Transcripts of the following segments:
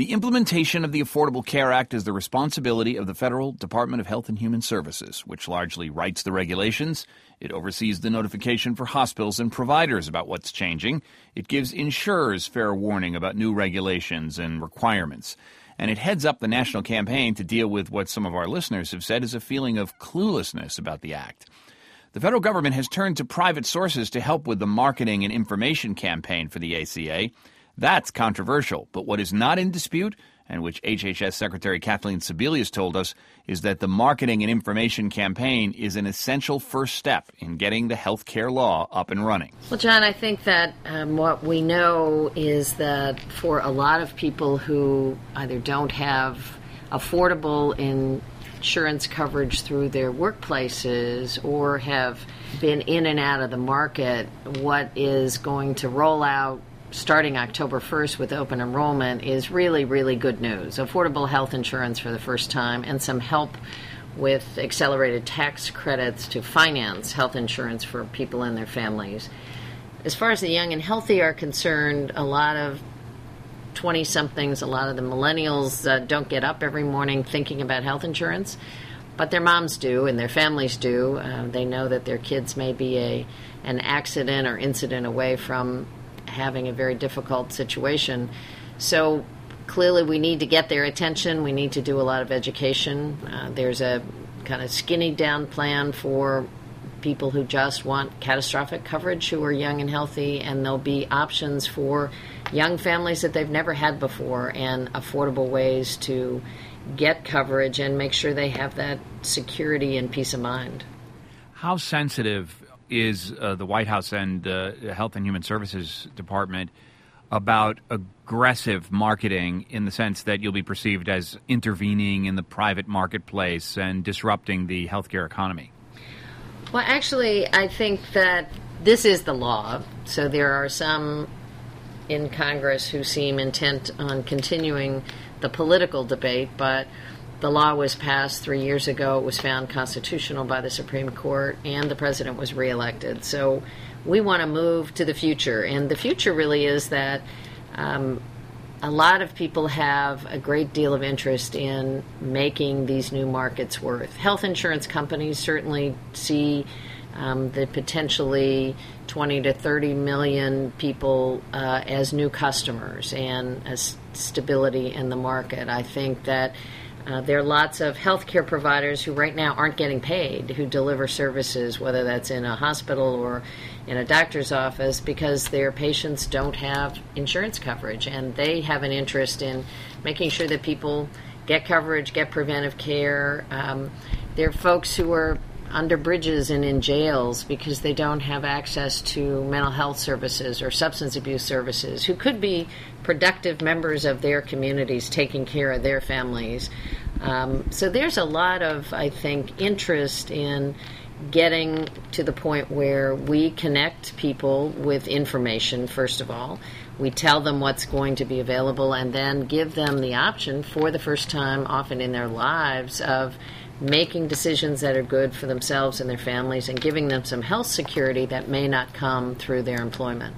The implementation of the Affordable Care Act is the responsibility of the Federal Department of Health and Human Services, which largely writes the regulations. It oversees the notification for hospitals and providers about what's changing. It gives insurers fair warning about new regulations and requirements. And it heads up the national campaign to deal with what some of our listeners have said is a feeling of cluelessness about the act. The federal government has turned to private sources to help with the marketing and information campaign for the ACA. That's controversial, but what is not in dispute, and which HHS Secretary Kathleen Sebelius told us, is that the marketing and information campaign is an essential first step in getting the health care law up and running. Well, John, I think that um, what we know is that for a lot of people who either don't have affordable insurance coverage through their workplaces or have been in and out of the market, what is going to roll out starting October 1st with open enrollment is really, really good news. Affordable health insurance for the first time and some help with accelerated tax credits to finance health insurance for people and their families. As far as the young and healthy are concerned, a lot of 20 somethings, a lot of the millennials uh, don't get up every morning thinking about health insurance, but their moms do and their families do. Uh, they know that their kids may be a an accident or incident away from having a very difficult situation. So clearly, we need to get their attention. We need to do a lot of education. Uh, there's a kind of skinny down plan for people who just want catastrophic coverage who are young and healthy, and there'll be options for young families that they've never had before and affordable ways to get coverage and make sure they have that security and peace of mind. How sensitive is uh, the White House and uh, Health and Human Services Department about aggressive marketing in the sense that you'll be perceived as intervening in the private marketplace and disrupting the healthcare economy? Well, actually, I think that this is the law. So there are some in Congress who seem intent on continuing the political debate, but the law was passed three years ago. It was found constitutional by the Supreme Court, and the president was reelected. So we want to move to the future. And the future really is that um, a lot of people have a great deal of interest in making these new markets worth. Health insurance companies certainly see um, the potentially 20 to 30 million people uh, as new customers and as stability in the market. I think that uh, there are lots of healthcare providers who right now aren't getting paid who deliver services, whether that's in a hospital or in a doctor's office, because their patients don't have insurance coverage. And they have an interest in making sure that people get coverage, get preventive care. Um, there are folks who are under bridges and in jails because they don't have access to mental health services or substance abuse services, who could be productive members of their communities taking care of their families. Um, so there's a lot of, I think, interest in getting to the point where we connect people with information, first of all. We tell them what's going to be available and then give them the option for the first time, often in their lives, of making decisions that are good for themselves and their families and giving them some health security that may not come through their employment.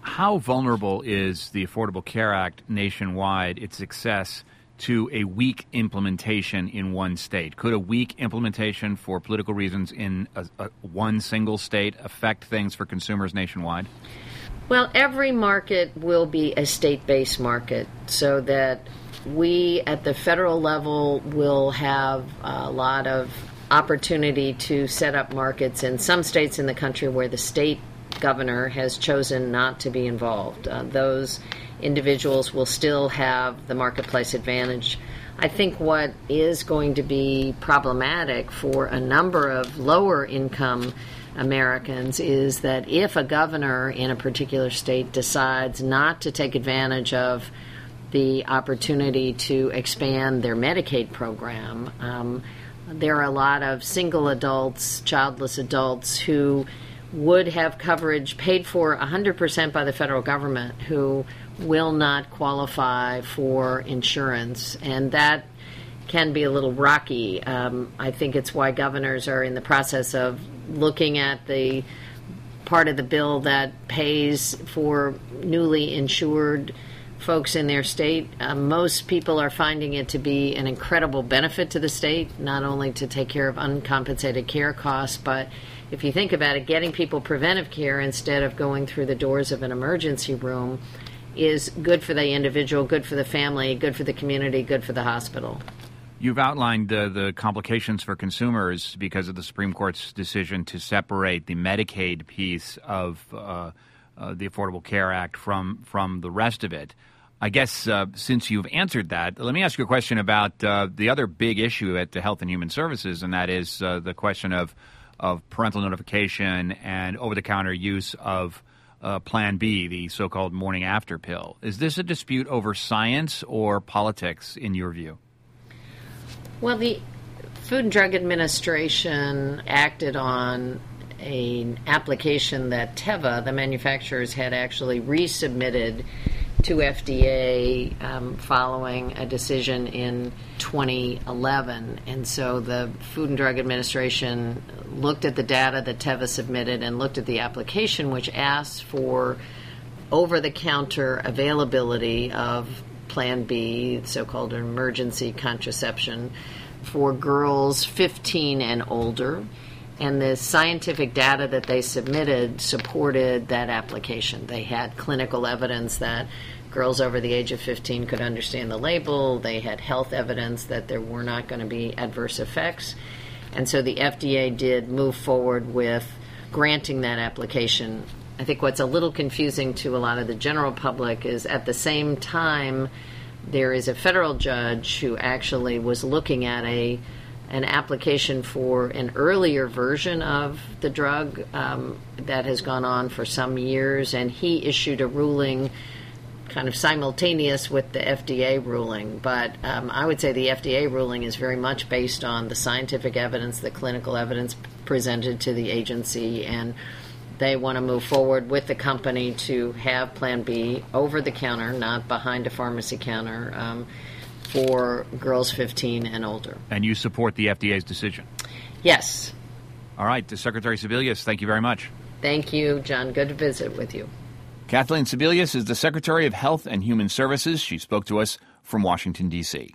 How vulnerable is the Affordable Care Act nationwide, its success, to a weak implementation in one state? Could a weak implementation for political reasons in a, a, one single state affect things for consumers nationwide? Well, every market will be a state based market so that we at the federal level will have a lot of opportunity to set up markets in some states in the country where the state governor has chosen not to be involved. Uh, those individuals will still have the marketplace advantage. I think what is going to be problematic for a number of lower income Americans is that if a governor in a particular state decides not to take advantage of the opportunity to expand their Medicaid program. Um, there are a lot of single adults, childless adults who would have coverage paid for 100% by the federal government who will not qualify for insurance. And that can be a little rocky. Um, I think it's why governors are in the process of looking at the part of the bill that pays for newly insured folks in their state. Uh, most people are finding it to be an incredible benefit to the state, not only to take care of uncompensated care costs, but if you think about it, getting people preventive care instead of going through the doors of an emergency room is good for the individual, good for the family, good for the community, good for the hospital. You've outlined uh, the complications for consumers because of the Supreme Court's decision to separate the Medicaid piece of uh, uh, the Affordable Care Act from from the rest of it. I guess uh, since you've answered that, let me ask you a question about uh, the other big issue at the Health and Human Services, and that is uh, the question of of parental notification and over the counter use of uh, Plan B, the so called morning after pill. Is this a dispute over science or politics, in your view? Well, the Food and Drug Administration acted on an application that Teva, the manufacturers, had actually resubmitted to FDA um, following a decision in 2011. And so the Food and Drug Administration looked at the data that Teva submitted and looked at the application, which asked for over the counter availability of Plan B, so called emergency contraception, for girls 15 and older and the scientific data that they submitted supported that application. They had clinical evidence that girls over the age of 15 could understand the label, they had health evidence that there were not going to be adverse effects. And so the FDA did move forward with granting that application. I think what's a little confusing to a lot of the general public is at the same time, there is a federal judge who actually was looking at a an application for an earlier version of the drug um, that has gone on for some years, and he issued a ruling kind of simultaneous with the FDA ruling. But um, I would say the FDA ruling is very much based on the scientific evidence, the clinical evidence presented to the agency, and they want to move forward with the company to have Plan B over the counter, not behind a pharmacy counter. Um, for girls 15 and older. And you support the FDA's decision? Yes. All right. Secretary Sebelius, thank you very much. Thank you, John. Good to visit with you. Kathleen Sebelius is the Secretary of Health and Human Services. She spoke to us from Washington, D.C.